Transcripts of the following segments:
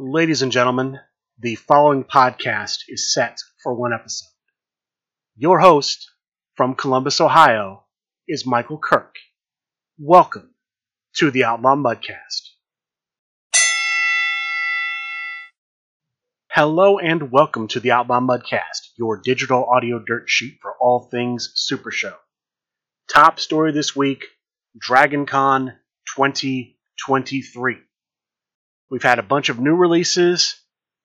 Ladies and gentlemen, the following podcast is set for one episode. Your host from Columbus, Ohio is Michael Kirk. Welcome to the Outlaw Mudcast. Hello and welcome to the Outlaw Mudcast, your digital audio dirt sheet for all things Super Show. Top story this week DragonCon 2023. We've had a bunch of new releases.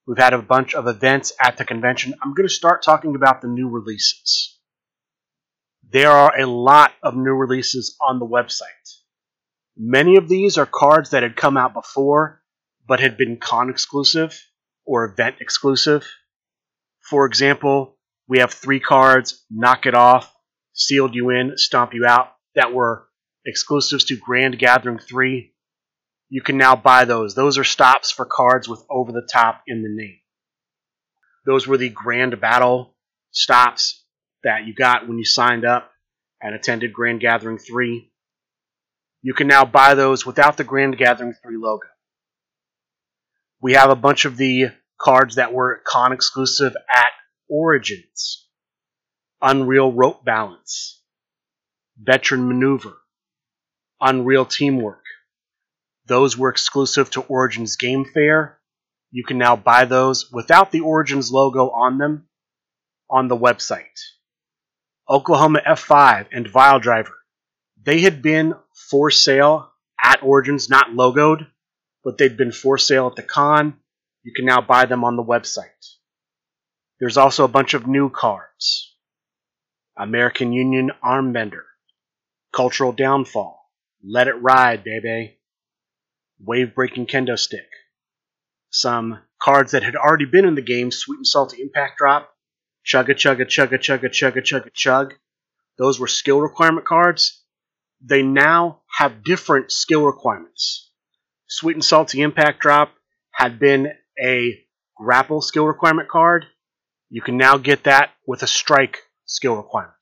We've had a bunch of events at the convention. I'm going to start talking about the new releases. There are a lot of new releases on the website. Many of these are cards that had come out before but had been con exclusive or event exclusive. For example, we have three cards Knock It Off, Sealed You In, Stomp You Out that were exclusives to Grand Gathering 3 you can now buy those. Those are stops for cards with over the top in the name. Those were the Grand Battle stops that you got when you signed up and attended Grand Gathering 3. You can now buy those without the Grand Gathering 3 logo. We have a bunch of the cards that were con exclusive at Origins Unreal Rope Balance, Veteran Maneuver, Unreal Teamwork, those were exclusive to Origins Game Fair. You can now buy those without the Origins logo on them on the website. Oklahoma F5 and Vile Driver. They had been for sale at Origins, not logoed, but they'd been for sale at the con. You can now buy them on the website. There's also a bunch of new cards American Union Armbender, Cultural Downfall, Let It Ride, baby wave breaking kendo stick, some cards that had already been in the game, sweet and salty impact drop, chugga chugga chugga chugga chugga chugga chug. Those were skill requirement cards. They now have different skill requirements. Sweet and salty impact drop had been a grapple skill requirement card. You can now get that with a strike skill requirement.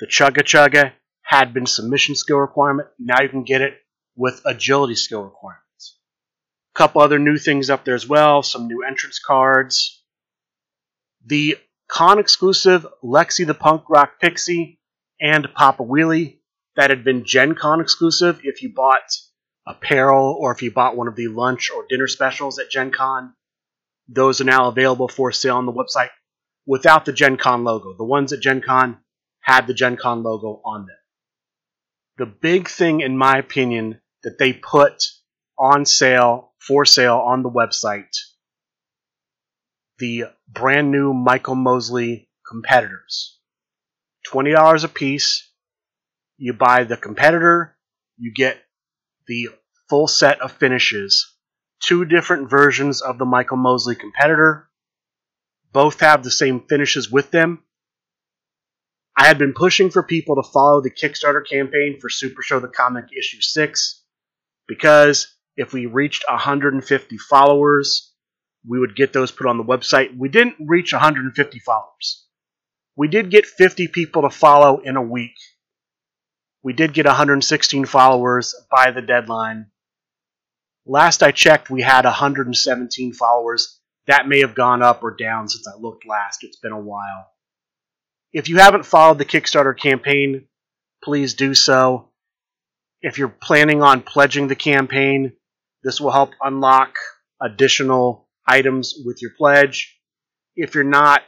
The chugga chugga had been submission skill requirement. Now you can get it with agility skill requirements. A couple other new things up there as well, some new entrance cards. The con exclusive Lexi the Punk Rock Pixie and Papa Wheelie that had been Gen Con exclusive if you bought apparel or if you bought one of the lunch or dinner specials at Gen Con. Those are now available for sale on the website without the Gen Con logo. The ones at Gen Con had the Gen Con logo on them. The big thing, in my opinion, that they put on sale, for sale on the website, the brand new Michael Mosley competitors. $20 a piece. You buy the competitor, you get the full set of finishes. Two different versions of the Michael Mosley competitor. Both have the same finishes with them. I had been pushing for people to follow the Kickstarter campaign for Super Show the Comic Issue 6 because if we reached 150 followers, we would get those put on the website. We didn't reach 150 followers. We did get 50 people to follow in a week. We did get 116 followers by the deadline. Last I checked, we had 117 followers. That may have gone up or down since I looked last. It's been a while. If you haven't followed the Kickstarter campaign, please do so. If you're planning on pledging the campaign, this will help unlock additional items with your pledge. If you're not,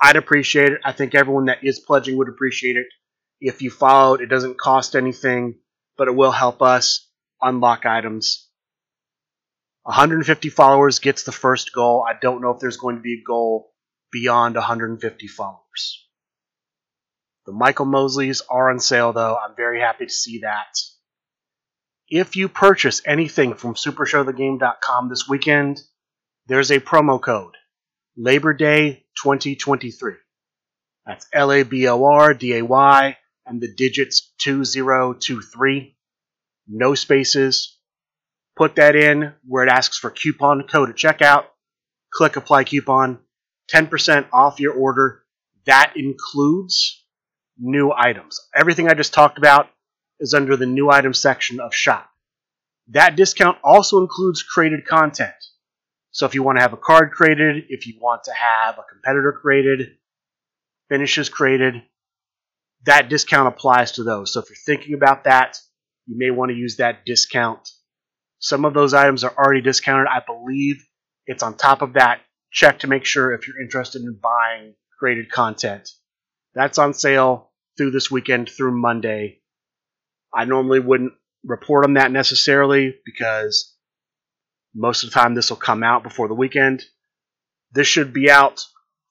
I'd appreciate it. I think everyone that is pledging would appreciate it. If you followed, it doesn't cost anything, but it will help us unlock items. 150 followers gets the first goal. I don't know if there's going to be a goal beyond 150 followers. The Michael Mosleys are on sale, though. I'm very happy to see that. If you purchase anything from SuperShowTheGame.com this weekend, there's a promo code Labor Day 2023. That's L A B O R D A Y and the digits 2023. No spaces. Put that in where it asks for coupon code at checkout. Click apply coupon. 10% off your order. That includes new items. Everything I just talked about is under the new item section of shop. That discount also includes created content. So if you want to have a card created, if you want to have a competitor created, finishes created, that discount applies to those. So if you're thinking about that, you may want to use that discount. Some of those items are already discounted. I believe it's on top of that. Check to make sure if you're interested in buying created content. That's on sale through this weekend through Monday. I normally wouldn't report on that necessarily because most of the time this will come out before the weekend. This should be out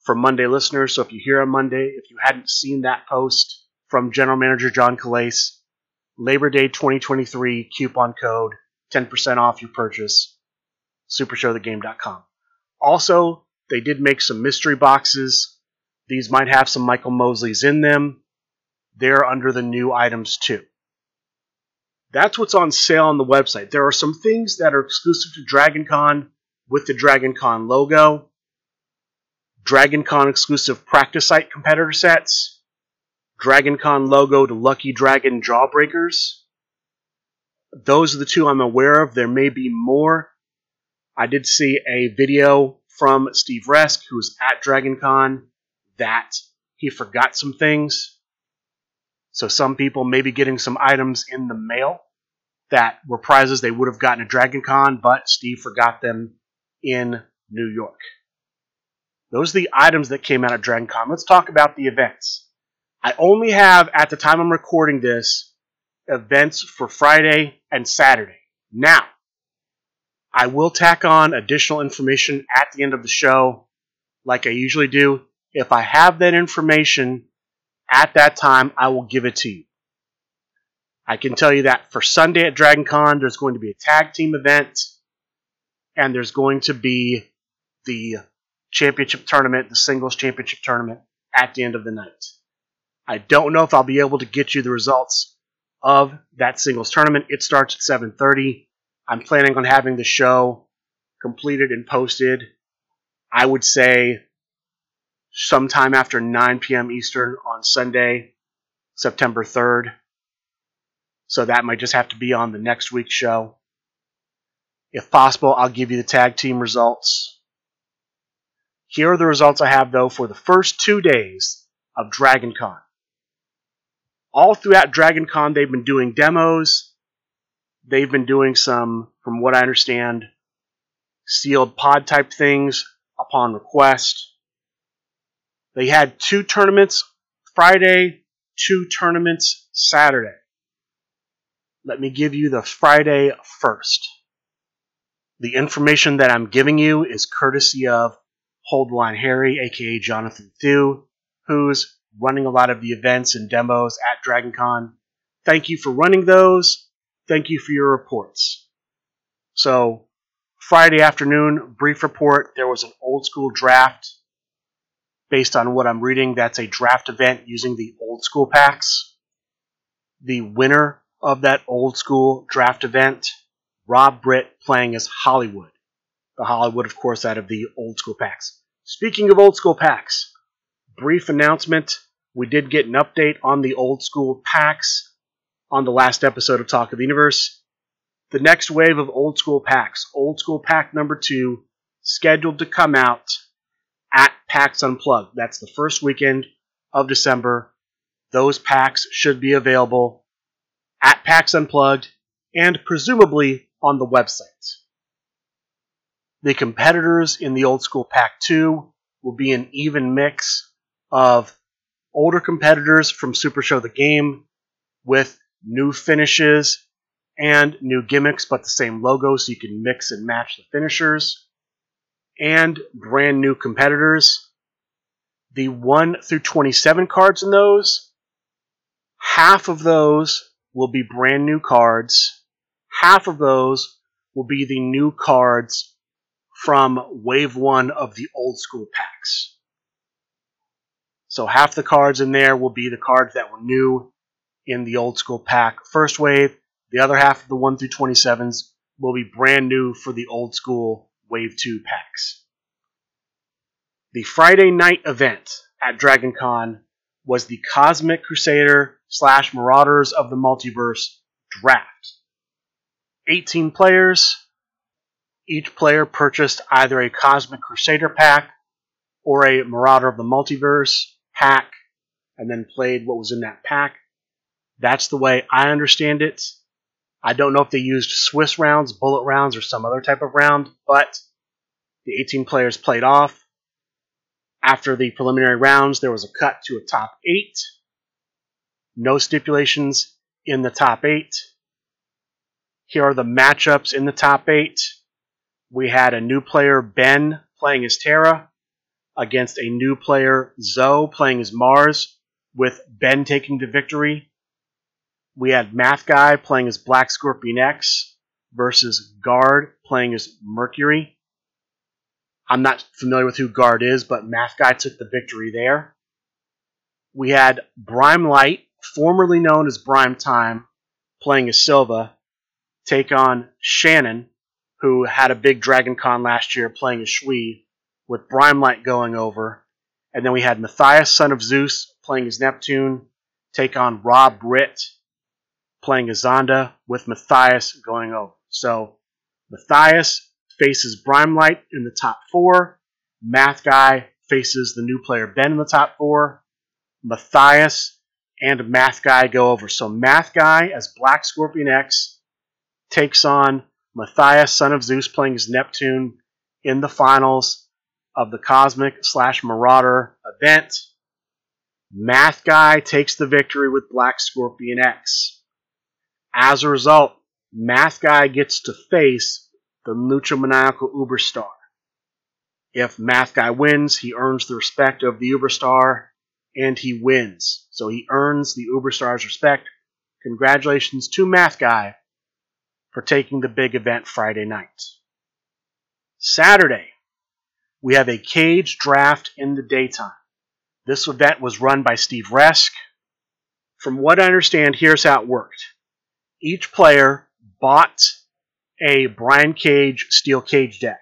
for Monday listeners. So if you hear on Monday, if you hadn't seen that post from General Manager John Calais, Labor Day 2023 coupon code, 10% off your purchase, supershowthegame.com. Also, they did make some mystery boxes. These might have some Michael Mosley's in them. They're under the new items too. That's what's on sale on the website. There are some things that are exclusive to DragonCon with the DragonCon logo. DragonCon exclusive practice site competitor sets. DragonCon logo to Lucky Dragon Jawbreakers. Those are the two I'm aware of. There may be more. I did see a video from Steve Resk, who's at DragonCon, that he forgot some things. So some people may be getting some items in the mail that were prizes they would have gotten at DragonCon, but Steve forgot them in New York. Those are the items that came out of DragonCon. Let's talk about the events. I only have, at the time I'm recording this, events for Friday and Saturday. Now, I will tack on additional information at the end of the show, like I usually do. If I have that information at that time, I will give it to you. I can tell you that for Sunday at DragonCon, there's going to be a tag team event, and there's going to be the championship tournament, the singles championship tournament, at the end of the night. I don't know if I'll be able to get you the results of that singles tournament. It starts at 7:30. I'm planning on having the show completed and posted. I would say sometime after 9 p.m. Eastern on Sunday, September 3rd. So that might just have to be on the next week's show. If possible, I'll give you the tag team results. Here are the results I have, though, for the first two days of DragonCon. All throughout DragonCon, they've been doing demos. They've been doing some, from what I understand, sealed pod type things upon request. They had two tournaments Friday, two tournaments Saturday. Let me give you the Friday first. The information that I'm giving you is courtesy of Hold the Line Harry, aka Jonathan Thew, who's running a lot of the events and demos at DragonCon. Thank you for running those. Thank you for your reports. So, Friday afternoon, brief report. There was an old school draft based on what I'm reading, that's a draft event using the old school packs. The winner of that old school draft event, Rob Britt playing as Hollywood. The Hollywood, of course, out of the old school packs. Speaking of old school packs, brief announcement. We did get an update on the old school packs on the last episode of Talk of the Universe. The next wave of old school packs, old school pack number two, scheduled to come out at PAX Unplugged. That's the first weekend of December. Those packs should be available at PAX Unplugged and presumably on the website. The competitors in the old school pack 2 will be an even mix of older competitors from Super Show the Game with new finishes and new gimmicks, but the same logo, so you can mix and match the finishers and brand new competitors. The 1 through 27 cards in those, half of those will be brand new cards. Half of those will be the new cards from Wave 1 of the old school packs. So half the cards in there will be the cards that were new in the old school pack first wave. The other half of the 1 through 27s will be brand new for the old school Wave 2 packs. The Friday night event at DragonCon was the Cosmic Crusader slash Marauders of the Multiverse draft. 18 players, Each player purchased either a Cosmic Crusader pack or a Marauder of the Multiverse pack and then played what was in that pack. That's the way I understand it. I don't know if they used Swiss rounds, bullet rounds, or some other type of round, but the 18 players played off. After the preliminary rounds, there was a cut to a top eight. No stipulations in the top eight. Here are the matchups in the top eight. We had a new player, Ben, playing as Terra, against a new player, Zoe, playing as Mars, with Ben taking the victory. We had Math Guy playing as Black Scorpion X versus Guard playing as Mercury. I'm not familiar with who Guard is, but Math Guy took the victory there. We had Brime Light, formerly known as Brime Time, playing as Silva, take on Shannon, who had a big Dragon Con last year playing as Shui, with Brime Light going over. And then we had Matthias, son of Zeus, playing as Neptune, take on Rob Britt, playing Azonda with Matthias going over. So Matthias faces Brime Light in the top four. Math Guy faces the new player Ben in the top four. Matthias and Math Guy go over. So Math Guy as Black Scorpion X takes on Matthias, son of Zeus, playing as Neptune in the finals of the Cosmic slash Marauder event. Math Guy takes the victory with Black Scorpion X. As a result, Math Guy gets to face the Lucha Maniacal Uberstar. If Math Guy wins, he earns the respect of the Uberstar, and he wins. So he earns the Uberstar's respect. Congratulations to Math Guy for taking the big event Friday night. Saturday, we have a cage draft in the daytime. This event was run by Steve Resk. From what I understand, here's how it worked. Each player bought a Brian Cage steel cage deck.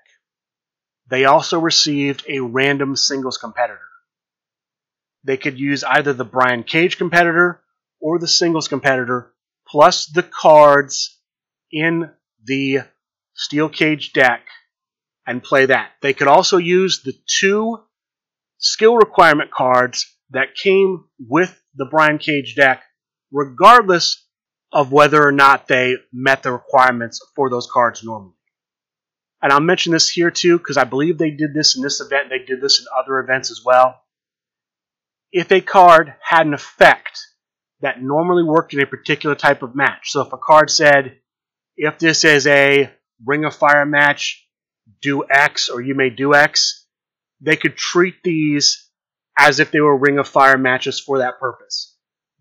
They also received a random singles competitor. They could use either the Brian Cage competitor or the singles competitor, plus the cards in the steel cage deck and play that. They could also use the two skill requirement cards that came with the Brian Cage deck, regardless of whether or not they met the requirements for those cards normally. And I'll mention this here too, because I believe they did this in this event, they did this in other events as well. If a card had an effect that normally worked in a particular type of match, so if a card said, if this is a Ring of Fire match, do X or you may do X, they could treat these as if they were Ring of Fire matches for that purpose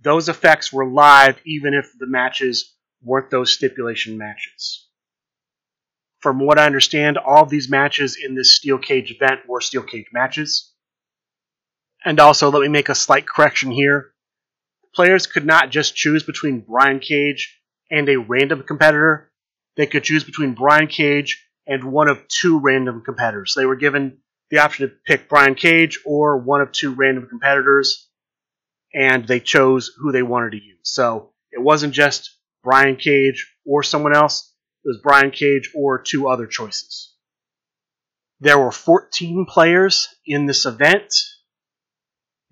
those effects were live even if the matches weren't those stipulation matches. From what I understand, all these matches in this steel cage event were steel cage matches. And also, let me make a slight correction here. Players could not just choose between Brian Cage and a random competitor. They could choose between Brian Cage and one of two random competitors. They were given the option to pick Brian Cage or one of two random competitors and they chose who they wanted to use. So it wasn't just Brian Cage or someone else, it was Brian Cage or two other choices. There were 14 players in this event.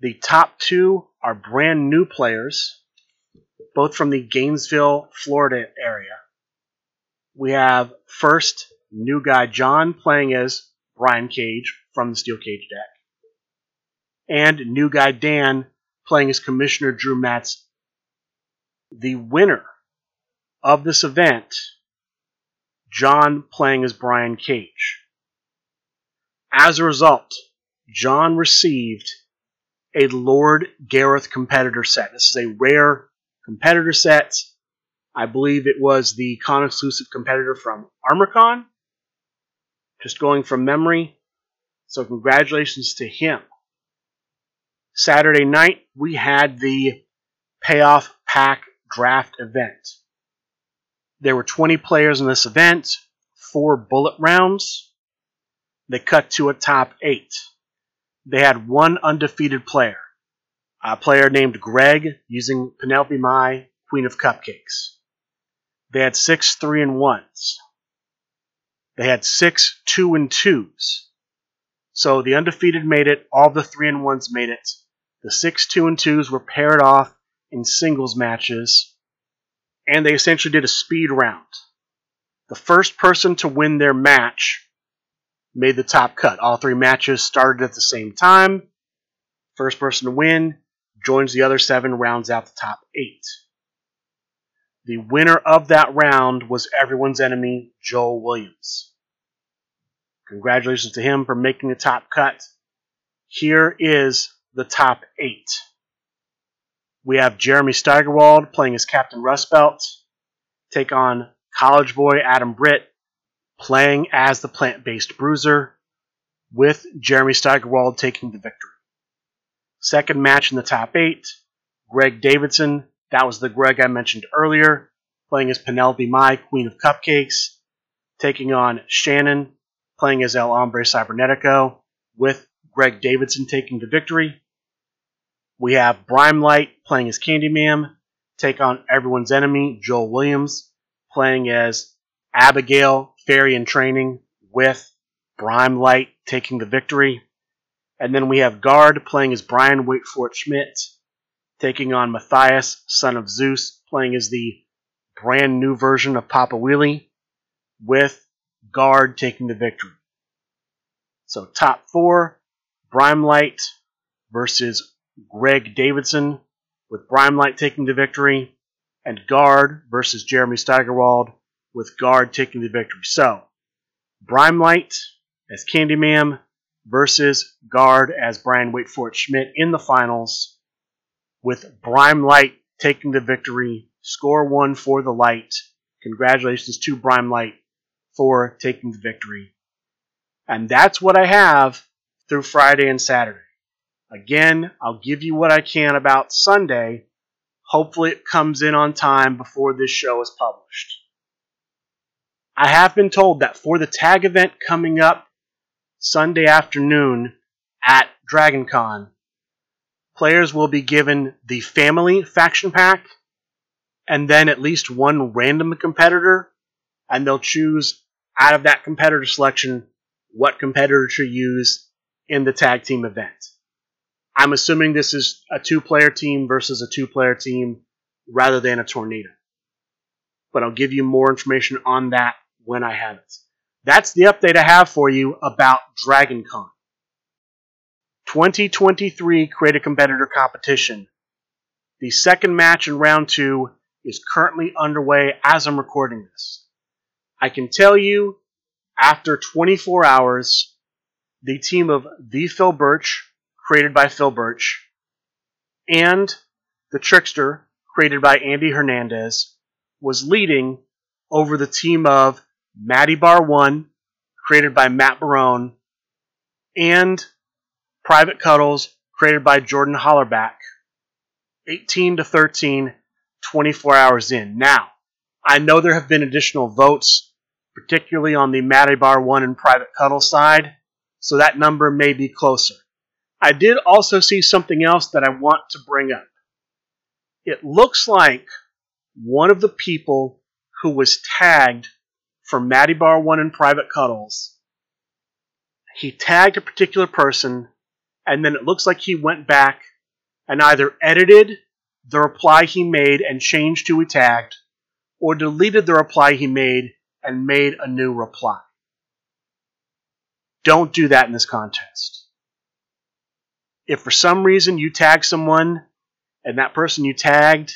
The top two are brand new players, both from the Gainesville, Florida area. We have first new guy John playing as Brian Cage from the Steel Cage deck, and new guy Dan playing as Commissioner Drew Matz. The winner of this event, John playing as Brian Cage. As a result, John received a Lord Gareth competitor set. This is a rare competitor set. I believe it was the con exclusive competitor from ArmorCon. Just going from memory. So, congratulations to him. Saturday night, we had the payoff pack draft event. There were 20 players in this event, four bullet rounds. They cut to a top eight. They had one undefeated player, a player named Greg using Penelope Mai, Queen of Cupcakes. They had six three and ones. They had six two and twos. So the undefeated made it, all the three and ones made it. The six two and twos were paired off in singles matches, and they essentially did a speed round. The first person to win their match made the top cut. All three matches started at the same time. First person to win joins the other seven, rounds out the top eight. The winner of that round was everyone's enemy, Joel Williams. Congratulations to him for making the top cut. Here is the top eight. We have Jeremy Steigerwald playing as Captain Rustbelt, take on college boy Adam Britt playing as the plant based bruiser, with Jeremy Steigerwald taking the victory. Second match in the top eight, Greg Davidson, that was the Greg I mentioned earlier, playing as Penelope Mai, Queen of Cupcakes, taking on Shannon, playing as El Hombre Cybernetico, with Greg Davidson taking the victory. We have Brimelight playing as Candyman, take on everyone's enemy, Joel Williams, playing as Abigail, Fairy in Training, with Brimelight taking the victory. And then we have Guard playing as Brian Waitfort Schmidt, taking on Matthias, son of Zeus, playing as the brand new version of Papa Wheelie, with Guard taking the victory. So top four, Brimelight versus Greg Davidson, with Brimelight taking the victory, and Guard versus Jeremy Steigerwald, with Guard taking the victory. So, Brimelight as Candyman versus Guard as Brian Waitfort Schmidt in the finals, with Brimelight taking the victory. Score one for the light. Congratulations to Brimelight for taking the victory. And that's what I have through Friday and Saturday. Again, I'll give you what I can about Sunday. Hopefully, it comes in on time before this show is published. I have been told that for the tag event coming up Sunday afternoon at DragonCon, players will be given the family faction pack and then at least one random competitor, and they'll choose out of that competitor selection what competitor to use in the tag team event. I'm assuming this is a two player team versus a two player team rather than a tornado. But I'll give you more information on that when I have it. That's the update I have for you about DragonCon. 2023 Create a Competitor Competition. The second match in round two is currently underway as I'm recording this. I can tell you, after 24 hours, the team of The Phil Birch created by Phil Birch, and The Trickster, created by Andy Hernandez, was leading over the team of Matty Bar 1, created by Matt Barone, and Private Cuddles, created by Jordan Hollerback. 18 to 13, 24 hours in. Now, I know there have been additional votes, particularly on the Matty Bar 1 and Private Cuddle side, so that number may be closer. I did also see something else that I want to bring up. It looks like one of the people who was tagged for Matty Bar 1 and Private Cuddles, he tagged a particular person, and then it looks like he went back and either edited the reply he made and changed who he tagged, or deleted the reply he made and made a new reply. Don't do that in this contest if for some reason you tag someone and that person you tagged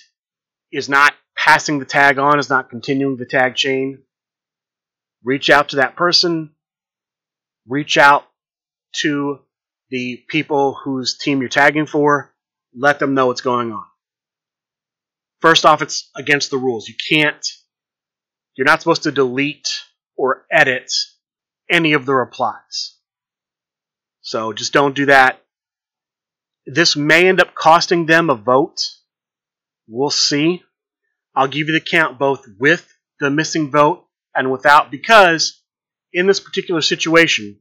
is not passing the tag on, is not continuing the tag chain, reach out to that person, reach out to the people whose team you're tagging for, let them know what's going on. First off, it's against the rules. You can't, you're not supposed to delete or edit any of the replies. So just don't do that. This may end up costing them a vote. We'll see. I'll give you the count both with the missing vote and without because in this particular situation,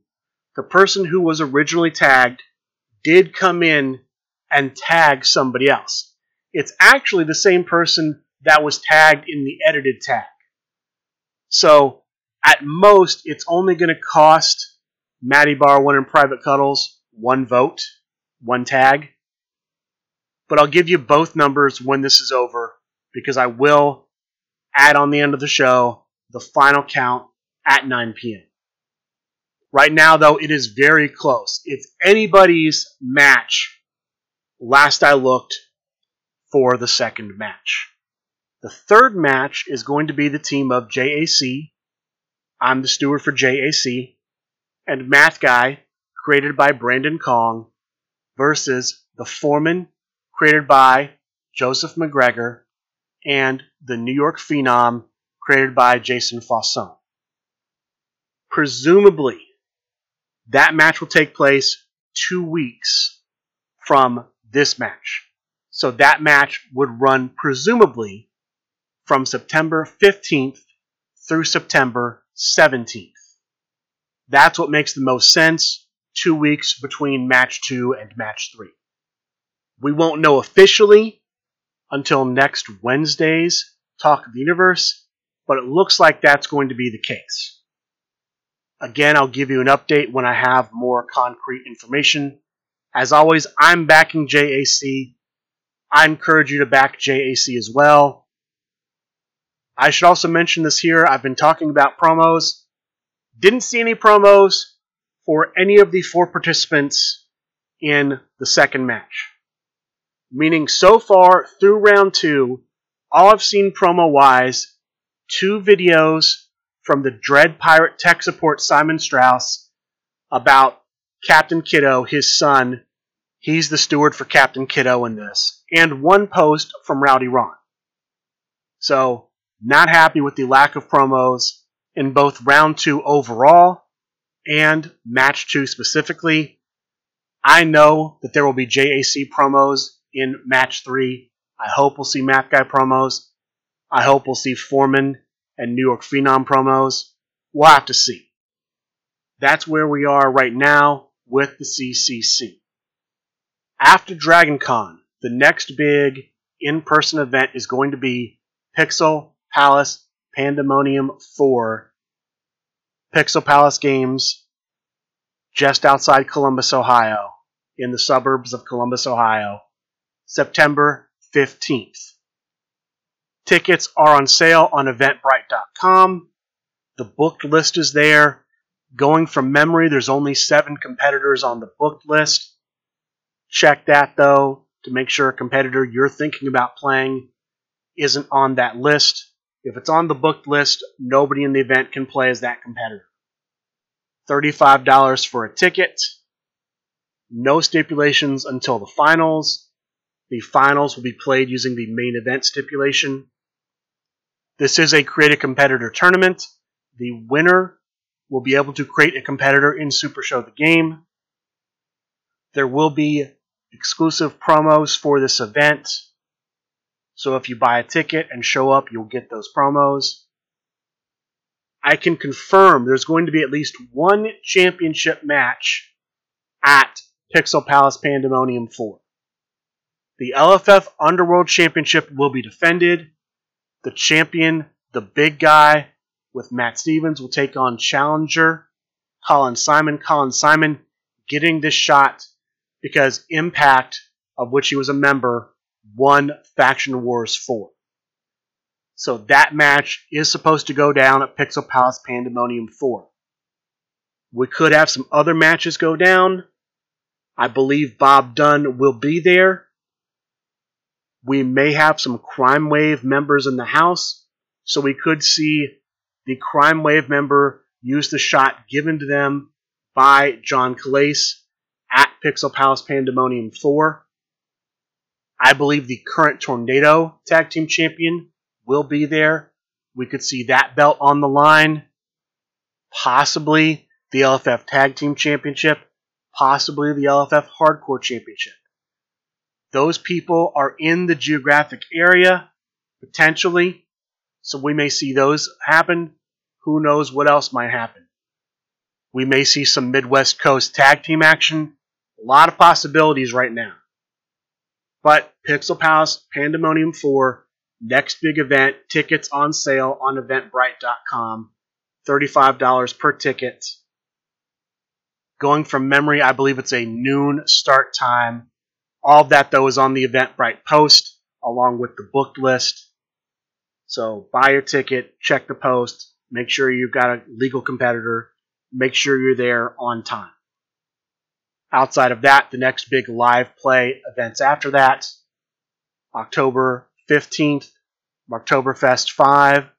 the person who was originally tagged did come in and tag somebody else. It's actually the same person that was tagged in the edited tag. So At most, it's only going to cost Matty Bar One and Private Cuddles one vote, one tag. But I'll give you both numbers when this is over because I will add on the end of the show the final count at 9 p.m. Right now, though, it is very close. It's anybody's match, last I looked, for the second match. The third match is going to be the team of JAC. I'm the steward for JAC. And Math Guy, created by Brandon Kong, versus the Foreman, created by Joseph McGregor, and the New York Phenom, created by Jason Fosson. Presumably, that match will take place two weeks from this match. So that match would run presumably from September 15th through September 17th. That's what makes the most sense. Two weeks between match two and match three. We won't know officially until next Wednesday's Talk of the Universe, but it looks like that's going to be the case. Again, I'll give you an update when I have more concrete information. As always, I'm backing JAC. I encourage you to back JAC as well. I should also mention this here. I've been talking about promos. Didn't see any promos for any of the four participants in the second match. Meaning, so far through round two, all I've seen promo wise, two videos from the Dread Pirate tech support Simon Strauss about Captain Kiddo, his son. He's the steward for Captain Kiddo in this. And one post from Rowdy Ron. So, not happy with the lack of promos in both round two overall and match two specifically. I know that there will be JAC promos in match three. I hope we'll see Math Guy promos. I hope we'll see Foreman and New York Phenom promos. We'll have to see. That's where we are right now with the CCC. After Dragon Con, the next big in person event is going to be Pixel Palace Pandemonium 4. Pixel Palace Games, just outside Columbus, Ohio, in the suburbs of Columbus, Ohio, September 15th. Tickets are on sale on eventbrite.com. The booked list is there. Going from memory, there's only seven competitors on the booked list. Check that though to make sure a competitor you're thinking about playing isn't on that list. If it's on the booked list, nobody in the event can play as that competitor. $35 for a ticket. No stipulations until the finals. The finals will be played using the main event stipulation. This is a create a competitor tournament. The winner will be able to create a competitor in Super Show the Game. There will be exclusive promos for this event. So if you buy a ticket and show up, you'll get those promos. I can confirm there's going to be at least one championship match at Pixel Palace Pandemonium 4. The LFF Underworld Championship will be defended. The champion, the big guy with Matt Stevens, will take on challenger Colin Simon. Colin Simon getting this shot because Impact, of which he was a member, won Faction Wars 4. So that match is supposed to go down at Pixel Palace Pandemonium 4. We could have some other matches go down. I believe Bob Dunn will be there. We may have some Crime Wave members in the house, so we could see the Crime Wave member use the shot given to them by John Calais at Pixel Palace Pandemonium 4. I believe the current Tornado Tag Team Champion will be there. We could see that belt on the line. Possibly the LFF Tag Team Championship. Possibly the LFF Hardcore Championship. Those people are in the geographic area, potentially, so we may see those happen. Who knows what else might happen? We may see some Midwest Coast tag team action. A lot of possibilities right now. But Pixel Palace Pandemonium 4, next big event, tickets on sale on eventbrite.com. $35 per ticket. Going from memory, I believe it's a noon start time. All of that, though, is on the Eventbrite post along with the booked list. So buy your ticket, check the post, make sure you've got a legal competitor, make sure you're there on time. Outside of that, the next big live play events after that October 15th, Oktoberfest 5,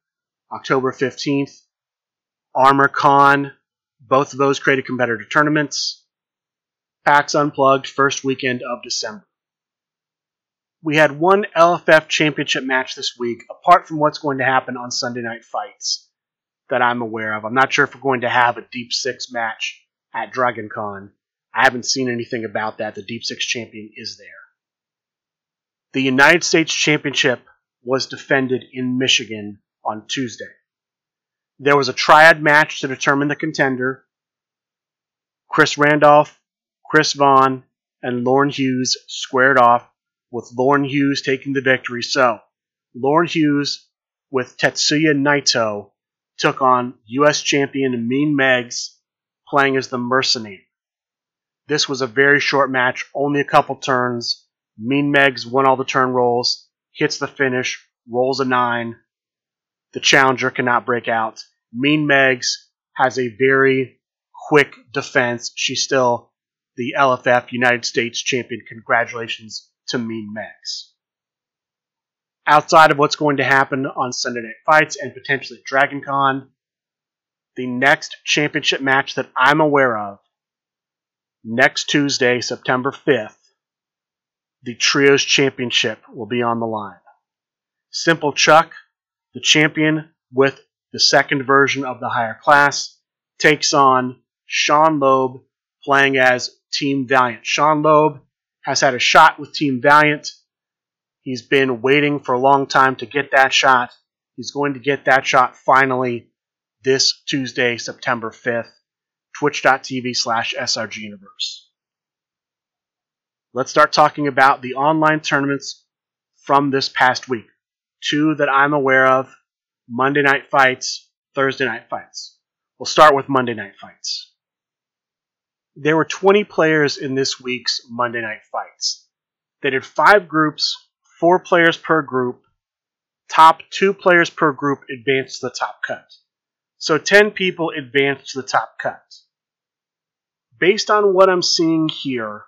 October 15th, Armor Con, both of those created competitor tournaments. PAX Unplugged, first weekend of December. We had one LFF championship match this week, apart from what's going to happen on Sunday night fights that I'm aware of. I'm not sure if we're going to have a Deep Six match at Dragon Con. I haven't seen anything about that. The Deep Six champion is there. The United States Championship was defended in Michigan on Tuesday. There was a triad match to determine the contender. Chris Randolph, Chris Vaughn, and Lauren Hughes squared off, with Lauren Hughes taking the victory. So, Lauren Hughes with Tetsuya Naito took on U.S. champion Mean Megs, playing as the Mercenary. This was a very short match, only a couple turns. Mean Megs won all the turn rolls, hits the finish, rolls a nine. The challenger cannot break out. Mean Megs has a very quick defense. She's still the LFF United States champion. Congratulations to Mean Megs. Outside of what's going to happen on Sunday Night Fights and potentially Dragon Con, the next championship match that I'm aware of next Tuesday, September 5th, the Trios Championship will be on the line. Simple Chuck, the champion with the second version of the higher class, takes on Sean Loeb playing as Team Valiant. Sean Loeb has had a shot with Team Valiant. He's been waiting for a long time to get that shot. He's going to get that shot finally this Tuesday, September 5th twitch.tv slash srguniverse. Let's start talking about the online tournaments from this past week. Two that I'm aware of Monday night fights, Thursday night fights. We'll start with Monday night fights. There were 20 players in this week's Monday night fights. They did five groups, four players per group. Top two players per group advanced to the top cut. So 10 people advanced to the top cut. Based on what I'm seeing here,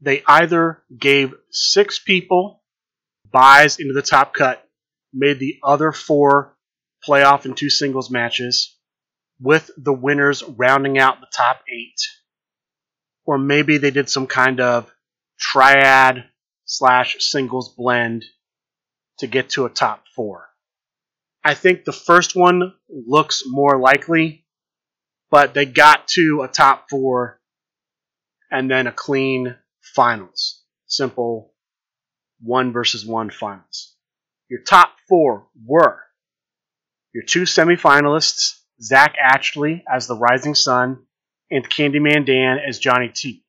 they either gave six people buys into the top cut, made the other four playoff and two singles matches, with the winners rounding out the top eight. Or maybe they did some kind of triad slash singles blend to get to a top four. I think the first one looks more likely, but they got to a top four and then a clean finals. Simple one versus one finals. Your top four were your two semifinalists, Zach Ashley as the Rising Sun and Candyman Dan as Johnny T.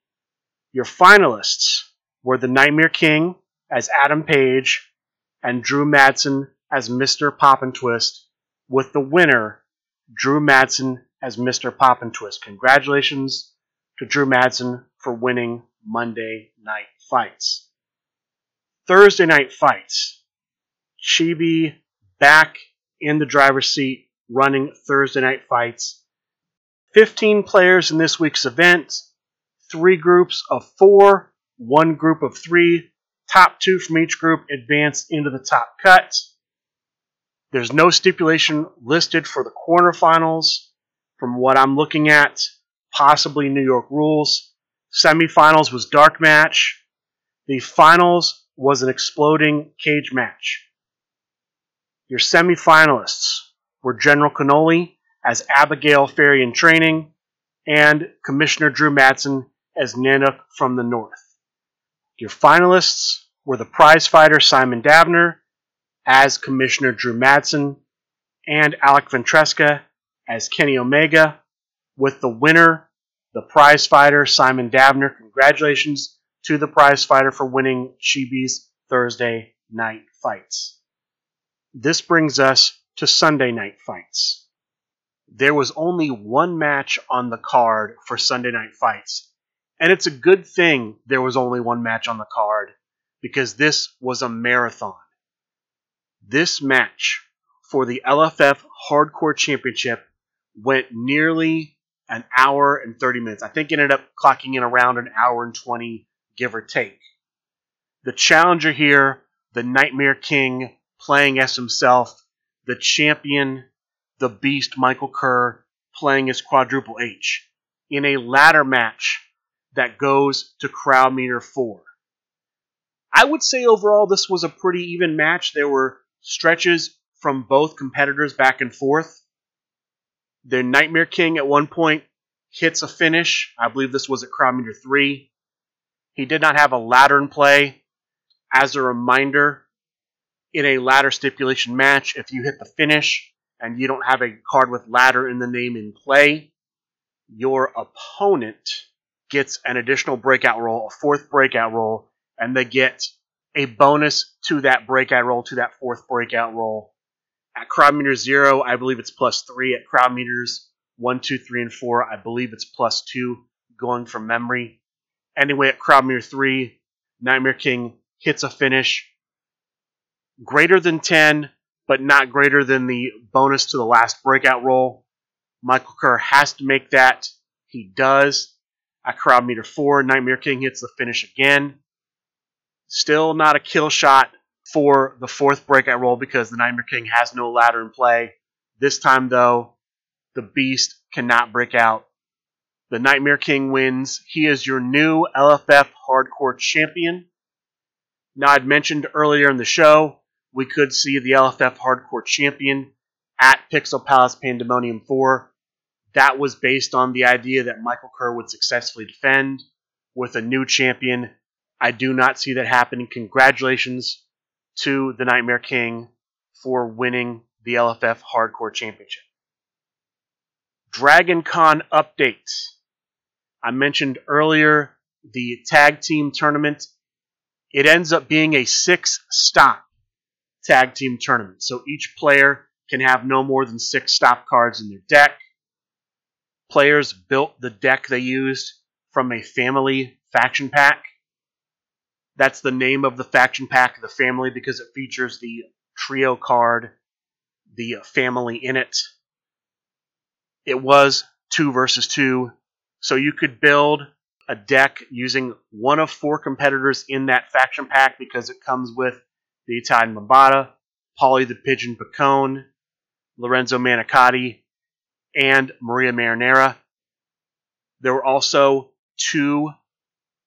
Your finalists were the Nightmare King as Adam Page and Drew Madsen as Mr. Poppin' Twist, with the winner, Drew Madsen, as Mr. Poppin' Twist. Congratulations to Drew Madsen for winning Monday Night Fights. Thursday Night Fights. Chibi back in the driver's seat running Thursday Night Fights. 15 players in this week's event, three groups of four, one group of three. Top two from each group advance into the top cut. There's no stipulation listed for the quarterfinals. From what I'm looking at, possibly New York rules. Semifinals was dark match. The finals was an exploding cage match. Your semifinalists were General Cannoli as Abigail Ferry in training and Commissioner Drew Madsen as Nanook from the North. Your finalists were the prize fighter Simon Davner as Commissioner Drew Madsen, and Alec Ventresca as Kenny Omega, with the winner, the prize fighter Simon Davner. Congratulations to the prize fighter for winning Chibi's Thursday night fights. This brings us to Sunday night fights. there was only one match on the card for Sunday night fights. And it's a good thing there was only one match on the card because this was a marathon. This match for the LFF Hardcore Championship went nearly an hour and 30 minutes. I think ended up clocking in around an hour and 20, give or take. The challenger here, the Nightmare King, playing as himself, the champion, the beast Michael Kerr, playing as Quadruple H, in a ladder match that goes to crowd meter 4. I would say overall this was a pretty even match. There were stretches from both competitors back and forth. The Nightmare King at one point hits a finish. I believe this was at meter three. He did not have a ladder in play. As a reminder, in a ladder stipulation match, if you hit the finish and you don't have a card with ladder in the name in play, your opponent gets an additional breakout roll, a fourth breakout roll, and they get a bonus to that breakout roll, to that fourth breakout roll at crowd meter zero, I believe it's plus three. At crowd meters one, two, three, and four, I believe it's plus two, going from memory. Anyway, at crowd meter three, Nightmare King hits a finish greater than 10, but not greater than the bonus to the last breakout roll. Michael Kerr has to make that. He does. At crowd meter four, Nightmare King hits the finish again. Still not a kill shot, for the fourth breakout roll because the Nightmare King has no ladder in play. This time, though, the Beast cannot break out. The Nightmare King wins. He is your new LFF Hardcore Champion. Now, I'd mentioned earlier in the show we could see the LFF Hardcore Champion at Pixel Palace Pandemonium 4. That was based on the idea that Michael Kerr would successfully defend with a new champion. I do not see that happening. Congratulations to the Nightmare King for winning the LFF Hardcore Championship. Dragon Con updates. I mentioned earlier the tag team tournament. It ends up being a six stop tag team tournament. So each player can have no more than six stop cards in their deck. Players built the deck they used from a family faction pack. That's the name of the faction pack, the family, because it features the trio card, the family in it. It was two versus two, so you could build a deck using one of four competitors in that faction pack because it comes with the Italian Mambata, Polly the Pigeon Picone, Lorenzo Manicotti, and Maria Marinera. There were also two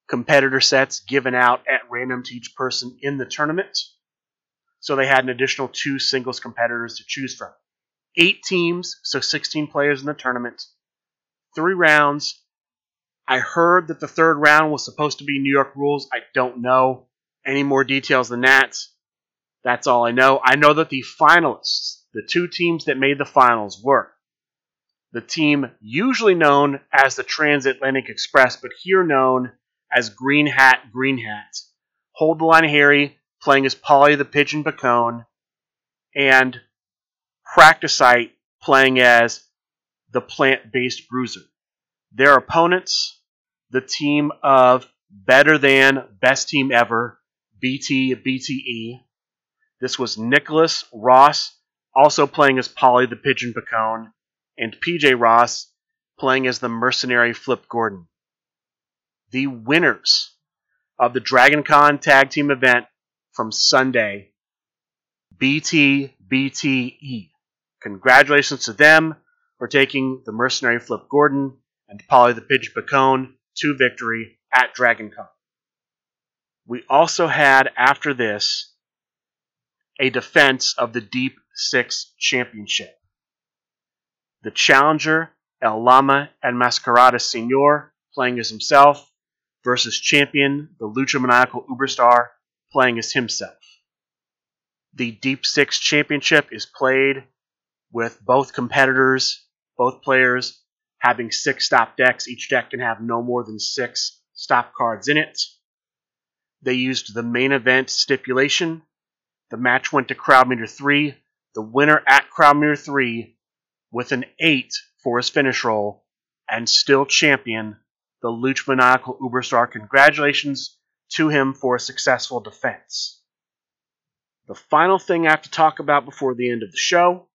competitor sets given out at random to each person in the tournament. So they had an additional two singles competitors to choose from. Eight teams, so 16 players in the tournament. Three rounds. I heard that the third round was supposed to be New York rules. I don't know any more details than that. That's all I know. I know that the finalists, the two teams that made the finals, were the team usually known as the Transatlantic Express, but here known as Green Hat Green Hat. Hold the Line Harry playing as Polly the Pigeon Picone, and Practicite playing as the plant based bruiser. Their opponents, the team of Better Than Best Team Ever, BT BTE. This was Nicholas Ross, also playing as Polly the Pigeon Picone, and PJ Ross playing as the mercenary Flip Gordon the winners of the Dragon Con tag team event from Sunday, BTBTE. Congratulations to them for taking the mercenary Flip Gordon and Polly the Pigeon Picone to victory at Dragon Con. We also had, after this, a defense of the Deep Six Championship. The challenger, El Lama and Mascarada Senor, playing as himself, versus champion, the Lucha Maniacal Uberstar, playing as himself. The Deep Six Championship is played with both competitors, both players, having six stop decks. Each deck can have no more than six stop cards in it. They used the main event stipulation. The match went to crowd meter three. The winner at crowd meter three with an 8 for his finish roll and still champion the Lucha Maniacal Uberstar. Congratulations to him for a successful defense. The final thing I have to talk about before the end of the show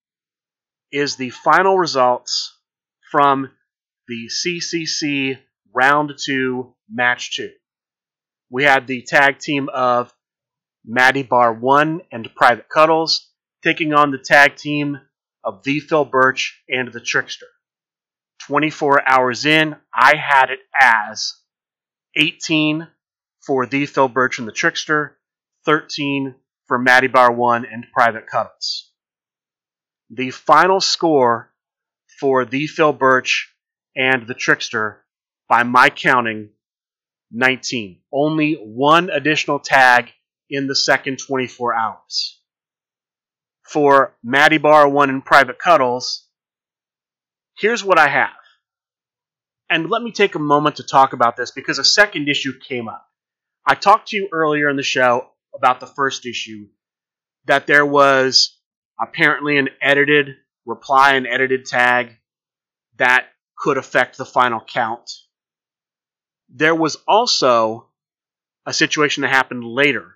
is the final results from the CCC Round 2 Match 2. We had the tag team of Maddie Bar 1 and Private Cuddles taking on the tag team of The Phil Birch and The Trickster. 24 hours in, I had it as 18 for The Phil Birch and The Trickster, 13 for Maddie Bar 1 and Private Cuddles. The final score for The Phil Birch and The Trickster, by my counting, 19. Only one additional tag in the second 24 hours. For Maddie Bar 1 and Private Cuddles, here's what I have. And let me take a moment to talk about this because a second issue came up. I talked to you earlier in the show about the first issue that there was apparently an edited reply and edited tag that could affect the final count. There was also a situation that happened later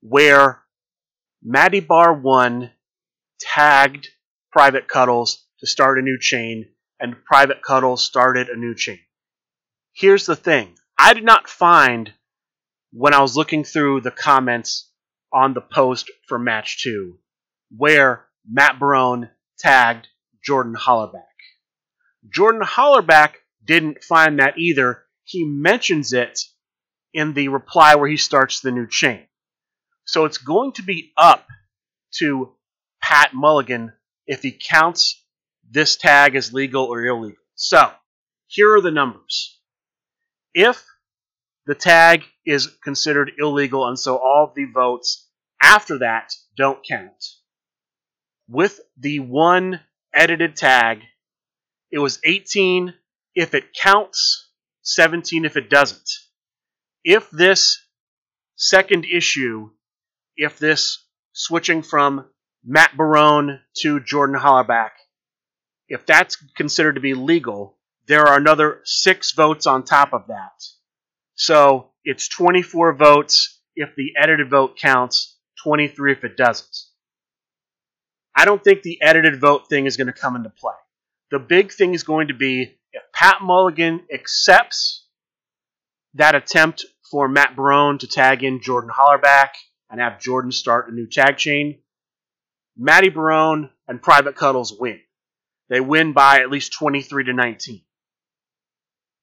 where Maddie Bar 1 tagged Private Cuddles to start a new chain, and Private Cuddle started a new chain. Here's the thing I did not find when I was looking through the comments on the post for match 2 where Matt Barone tagged Jordan Hollerback. Jordan Hollerback didn't find that either. He mentions it in the reply where he starts the new chain. So it's going to be up to Pat Mulligan if he counts this tag is legal or illegal. So here are the numbers. If the tag is considered illegal and so all the votes after that don't count, with the one edited tag, it was 18 if it counts, 17 if it doesn't. If this second issue if this switching from Matt Barone to Jordan Hollerback, if that's considered to be legal, there are another six votes on top of that. So it's 24 votes if the edited vote counts, 23 if it doesn't. I don't think the edited vote thing is going to come into play. The big thing is going to be if Pat Mulligan accepts that attempt for Matt Barone to tag in Jordan Hollerback and have Jordan start a new tag chain. Matty Barone and Private Cuddles win. They win by at least 23 to 19.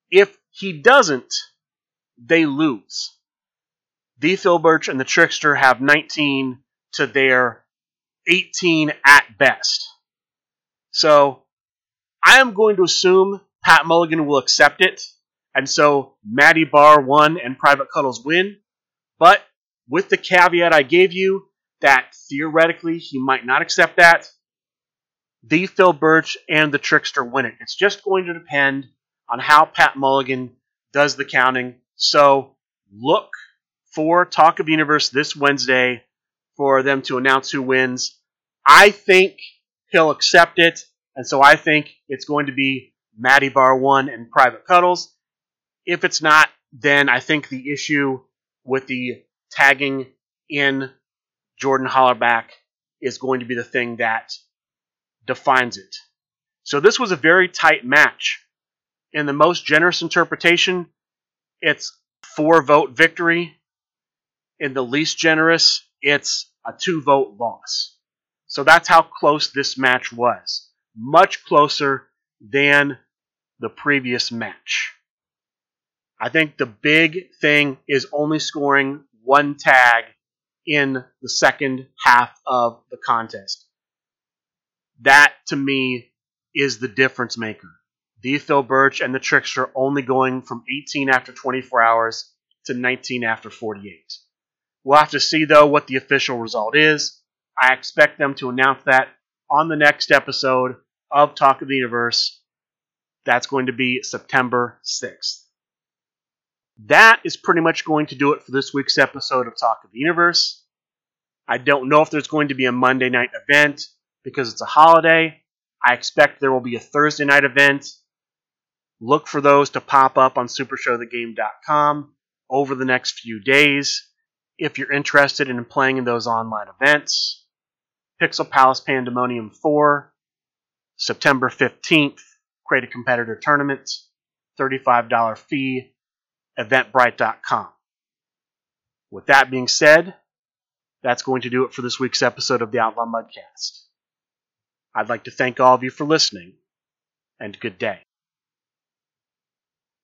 If he doesn't, they lose. The Phil and the Trickster have 19 to their 18 at best. So I am going to assume Pat Mulligan will accept it, and so Matty Bar won and Private Cuddles win. But with the caveat I gave you that theoretically he might not accept that, the Phil Birch and the Trickster win it. It's just going to depend on how Pat Mulligan does the counting. So look for Talk of Universe this Wednesday for them to announce who wins. I think he'll accept it, and so I think it's going to be Matty Bar 1 and Private Cuddles. If it's not, then I think the issue with the tagging in Jordan Hollerback is going to be the thing that defines it. So this was a very tight match. In the most generous interpretation, it's four vote victory. In the least generous, it's a two vote loss. So that's how close this match was. Much closer than the previous match. I think the big thing is only scoring one tag in the second half of the contest. That, to me, is the difference maker. The Phil Birch and the Trickster only going from 18 after 24 hours to 19 after 48. We'll have to see, though, what the official result is. I expect them to announce that on the next episode of Talk of the Universe. That's going to be September 6th that is pretty much going to do it for this week's episode of Talk of the Universe. I don't know if there's going to be a Monday night event because it's a holiday. I expect there will be a Thursday night event. Look for those to pop up on supershowthegame.com over the next few days if you're interested in playing in those online events. Pixel Palace Pandemonium 4, September 15th, Create a Competitor Tournament, $35 fee, eventbrite.com. With that being said, that's going to do it for this week's episode of the Outlaw Mudcast. I'd like to thank all of you for listening, and good day.